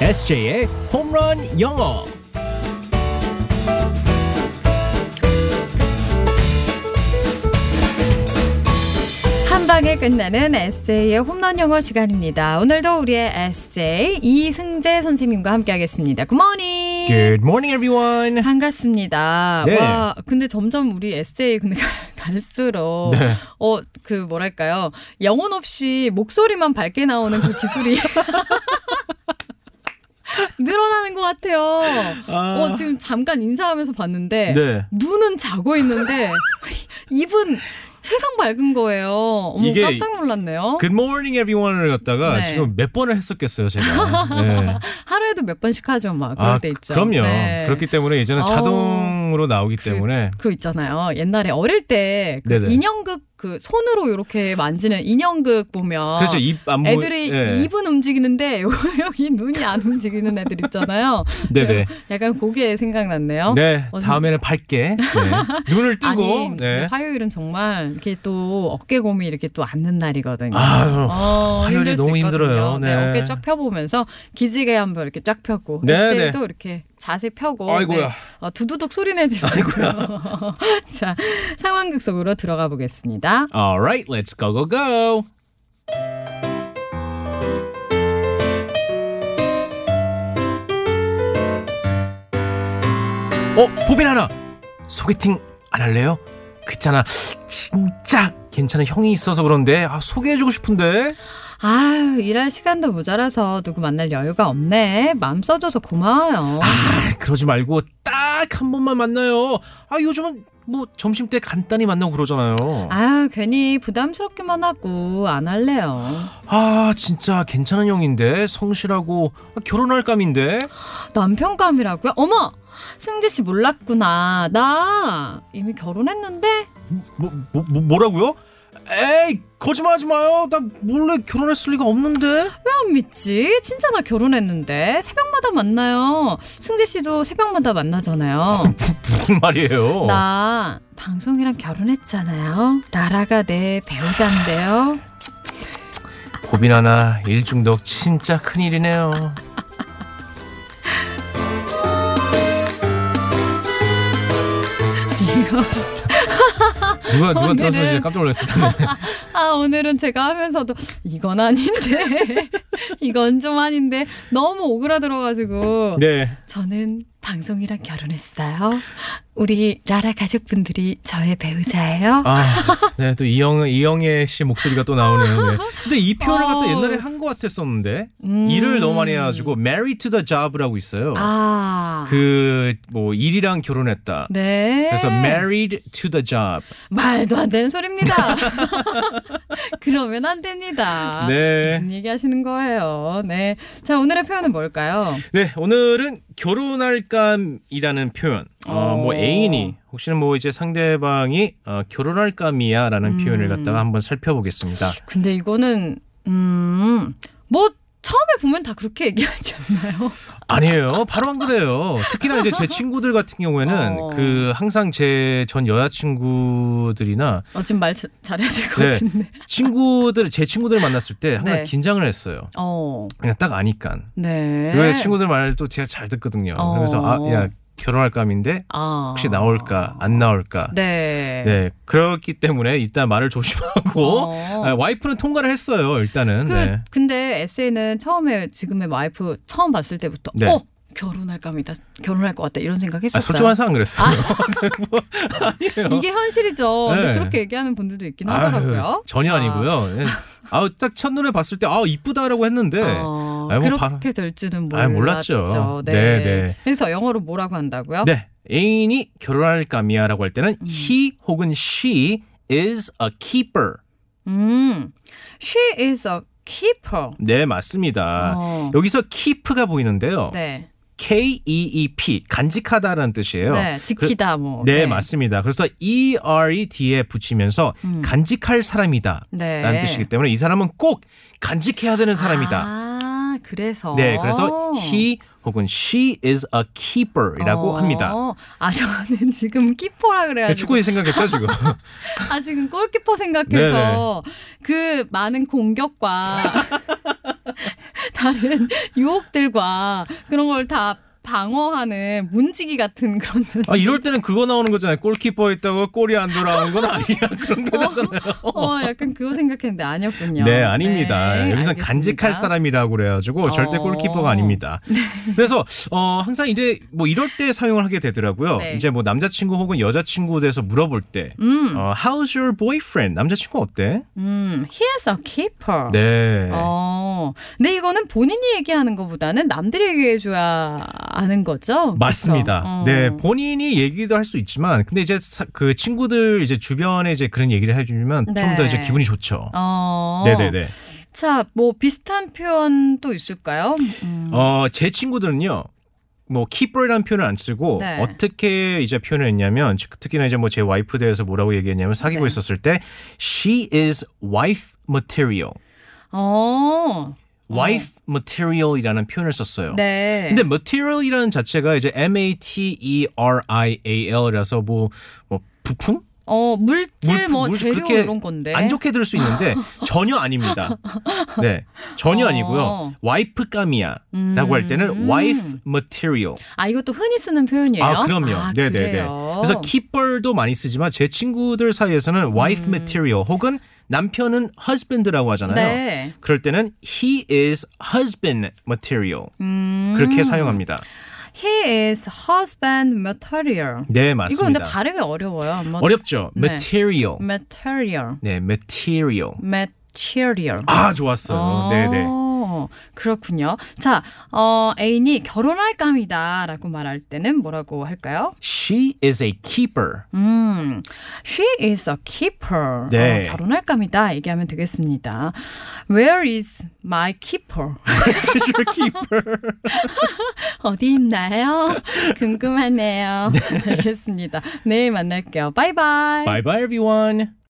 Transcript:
SJ의 홈런 영어. 한 방에 끝나는 SJ의 홈런 영어 시간입니다. 오늘도 우리의 SJ 이승재 선생님과 함께하겠습니다. 굿모닝. Good morning, everyone. 반갑습니다. 네. 와, 근데 점점 우리 SJ 근데 갈- 갈수록 네. 어그 뭐랄까요 영혼 없이 목소리만 밝게 나오는 그 기술이 늘어나는 것 같아요. 아, 어 지금 잠깐 인사하면서 봤는데 네. 눈은 자고 있는데 입은 세상 밝은 거예요. 어머 이게 깜짝 놀랐네요. Good morning, everyone을 갖다가 네. 지금 몇 번을 했었겠어요, 제가. 네. 하루에도 몇 번씩 하죠, 막 그럴 아, 때 있죠. 그럼요. 네. 그렇기 때문에 이제는 어. 자동으로 나오기 때문에 그 있잖아요. 옛날에 어릴 때 그. 인형극 그 손으로 이렇게 만지는 인형극 보면 그래서 입 안무 애들이 네. 입은 움직이는데 여기 눈이 안 움직이는 애들 있잖아요. 네네. 약간 그게 생각났네요. 네, 어, 다음에는 밝게 네. 눈을 뜨고 아니, 네. 화요일은 정말 이렇게 또 어깨곰이 이렇게 또 앉는 날이거든요. 아유, 어, 화요일이 너무 있거든요. 힘들어요. 네. 네. 어깨 쫙 펴보면서 기지개 한번 이렇게 쫙 펴고 네, SJ도 네. 이렇게 자세 펴고 아이고야. 네. 어, 두두둑 소리 내지 말고요. 자 상황극 속으로 들어가 보겠습니다. Alright, let's go go go. 어, 보빈 하나. 소개팅 안 할래요? 그잖아. 진짜 괜찮은 형이 있어서 그런데 아, 소개해주고 싶은데. 아유 일할 시간도 모자라서 누구 만날 여유가 없네. 마음 써줘서 고마워요. 아, 그러지 말고 딱 한 번만 만나요. 아, 요즘은 뭐 점심 때 간단히 만나고 그러잖아요. 아유 괜히 부담스럽기만 하고 안 할래요. 아, 진짜 괜찮은 형인데 성실하고 아, 결혼할 감인데. 남편감이라고요? 어머 승재 씨 몰랐구나. 나 이미 결혼했는데 뭐, 뭐, 뭐 뭐라고요? 에이 거짓말하지 마요. 나 몰래 결혼했을 리가 없는데. 왜 안 믿지? 진짜 나 결혼했는데 새벽마다 만나요. 승재 씨도 새벽마다 만나잖아요. 무슨 말이에요? 나 방송이랑 결혼했잖아요. 라라가 내 배우자인데요. 고빈 하나 일중독 진짜 큰일이네요. 이거 누가 누가 오늘은- 이제 깜짝 놀랐을 텐데. 아 오늘은 제가 하면서도 이건 아닌데 이건 좀 아닌데 너무 오그라들어가지고 네. 저는 방송이랑 결혼했어요. 우리 라라 가족분들이 저의 배우자예요. 아, 네, 또 이영 이영애 씨 목소리가 또 나오네요. 네. 근데 이 표현을 갖다 어우. 옛날에 한 것 같았었는데 음. 일을 너무 많이 해가지고 married to the job라고 있어요. 아. 그뭐 일이랑 결혼했다. 네. 그래서 married to the job. 말도 안 되는 소리입니다. 그러면 안 됩니다. 네. 무슨 얘기 하시는 거예요? 네. 자, 오늘의 표현은 뭘까요? 네, 오늘은 결혼할감이라는 표현. 어, 뭐 어. 애인이 혹시는 뭐 이제 상대방이 어, 결혼할감이야라는 음. 표현을 갖다가 한번 살펴보겠습니다. 근데 이거는, 음, 뭐, 처음에 보면 다 그렇게 얘기하지 않나요? 아니에요. 바로 안 그래요. 특히나 이제 제 친구들 같은 경우에는 어. 그 항상 제 전 여자친구들이나 어, 지금 말 자- 잘해야 될것 네. 같은데. 친구들 제 친구들 만났을 때 항상 네. 긴장을 했어요. 어, 그냥 딱 아니까. 네. 그래서 친구들 말도 제가 잘 듣거든요. 어. 그래서 아, 야 결혼할 감인데 아. 혹시 나올까 안 나올까. 네. 네, 그렇기 때문에 일단 말을 조심하고 어. 아, 와이프는 통과를 했어요. 일단은. 그, 네. 근데 에세이는 처음에 지금의 와이프 처음 봤을 때부터, 네. 어, 결혼할 겁니다. 결혼할 것 같다. 이런 생각 아, 했었어요. 솔직히 말해서 안 그랬어요. 뭐, 아니에요. 이게 현실이죠. 근데 네. 그렇게 얘기하는 분들도 있긴 아유, 하더라고요. 전혀 자, 아니고요. 예. 아우 딱 첫눈에 봤을 때 아우 이쁘다라고 했는데 어, 아유, 뭐 그렇게 바로- 될 줄은 아유, 몰랐죠. 몰랐죠. 네. 네, 네. 그래서 영어로 뭐라고 한다고요? 네 애인이 결혼할 감이야라고 할 때는 음. he 혹은 she is a keeper. 음, she is a keeper. 네 맞습니다. 어, 여기서 keep가 보이는데요. 네, K E E P 간직하다라는 뜻이에요. 네, 지키다 뭐. 네, 맞습니다. 그래서 E R이 뒤에 붙이면서 음. 간직할 사람이다. 네. 라는 뜻이기 때문에 이 사람은 꼭 간직해야 되는 사람이다. 아, 그래서. 네, 그래서 he 혹은 she is a keeper이라고 어. 합니다. 아, 저는 지금 키퍼라 그래가지고. 축구에 생각했죠 지금. 아, 지금 골키퍼 생각해서 그 많은 공격과 다른 유혹들과 그런 걸다 방어하는 문지기 같은 그런 아 이럴 때는 그거 나오는 거잖아요. 골키퍼 있다고 골이 안 돌아오는 건 아니야. 그런 거잖아요. 어 약간 그거 생각했는데 아니었군요. 네, 아닙니다. 네, 여기서. 간직할 사람이라고 그래가지고 절대 어. 골키퍼가 아닙니다. 그래서 어 항상 이래 뭐 이럴 때 사용을 하게 되더라고요. 네. 이제 뭐 남자친구 혹은 여자친구에 대해서 물어볼 때, 음, 어, How's your boyfriend? 남자친구 어때? 음, he is a keeper. 네. 어, 근데 이거는 본인이 얘기하는 것보다는 남들이 얘기해줘야 아는 거죠? 맞습니다. 어. 네, 본인이 얘기도 할 수 있지만, 근데 이제 사- 그 친구들 이제 주변에 이제 그런 얘기를 해주면 좀 네. 더 이제 기분이 좋죠. 어. 네네네. 자, 뭐 비슷한 표현 또 있을까요? 음. 어, 제 친구들은요. 뭐 keeper이라는 표현을 안 쓰고 네. 어떻게 이제 표현을 했냐면 특히나 이제 뭐 제 와이프 대해서 뭐라고 얘기했냐면 사귀고 네. 있었을 때 she is wife material. 어. wife material이라는 표현을 썼어요. 네. 근데 material이라는 자체가 이제 M A T E R I A L이라서 뭐 뭐 부품? 어, 물질 물품, 뭐 물- 재료 그렇게 이런 건데. 안 좋게 들을 수 있는데 전혀 아닙니다. 네, 전혀 어. 아니고요. 와이프감이야라고 음. 할 때는 wife material. 아, 이것도 흔히 쓰는 표현이에요? 아, 그럼요. 아, 네네네. 그래요? 그래서 keeper도 많이 쓰지만 제 친구들 사이에서는 음. wife material 혹은 남편은 husband라고 하잖아요. 네. 그럴 때는 he is husband material 음. 그렇게 사용합니다. He is husband material. 네, 이거 맞습니다. 근데 발음이 어려워요. 뭐, 어렵죠. 네. material. material. 네, material. material. 아, 좋았어요. 어, 네, 네. 그렇군요. 자, 어, 애인이 결혼할 감이다라고 말할 때는 뭐라고 할까요? She is a keeper. 음, she is a keeper. 네. 어, 결혼할 감이다 얘기하면 되겠습니다. Where is my keeper? Your keeper. 어디 있나요? 궁금하네요. 알겠습니다. 내일 만날게요. 바이바이. bye bye everyone.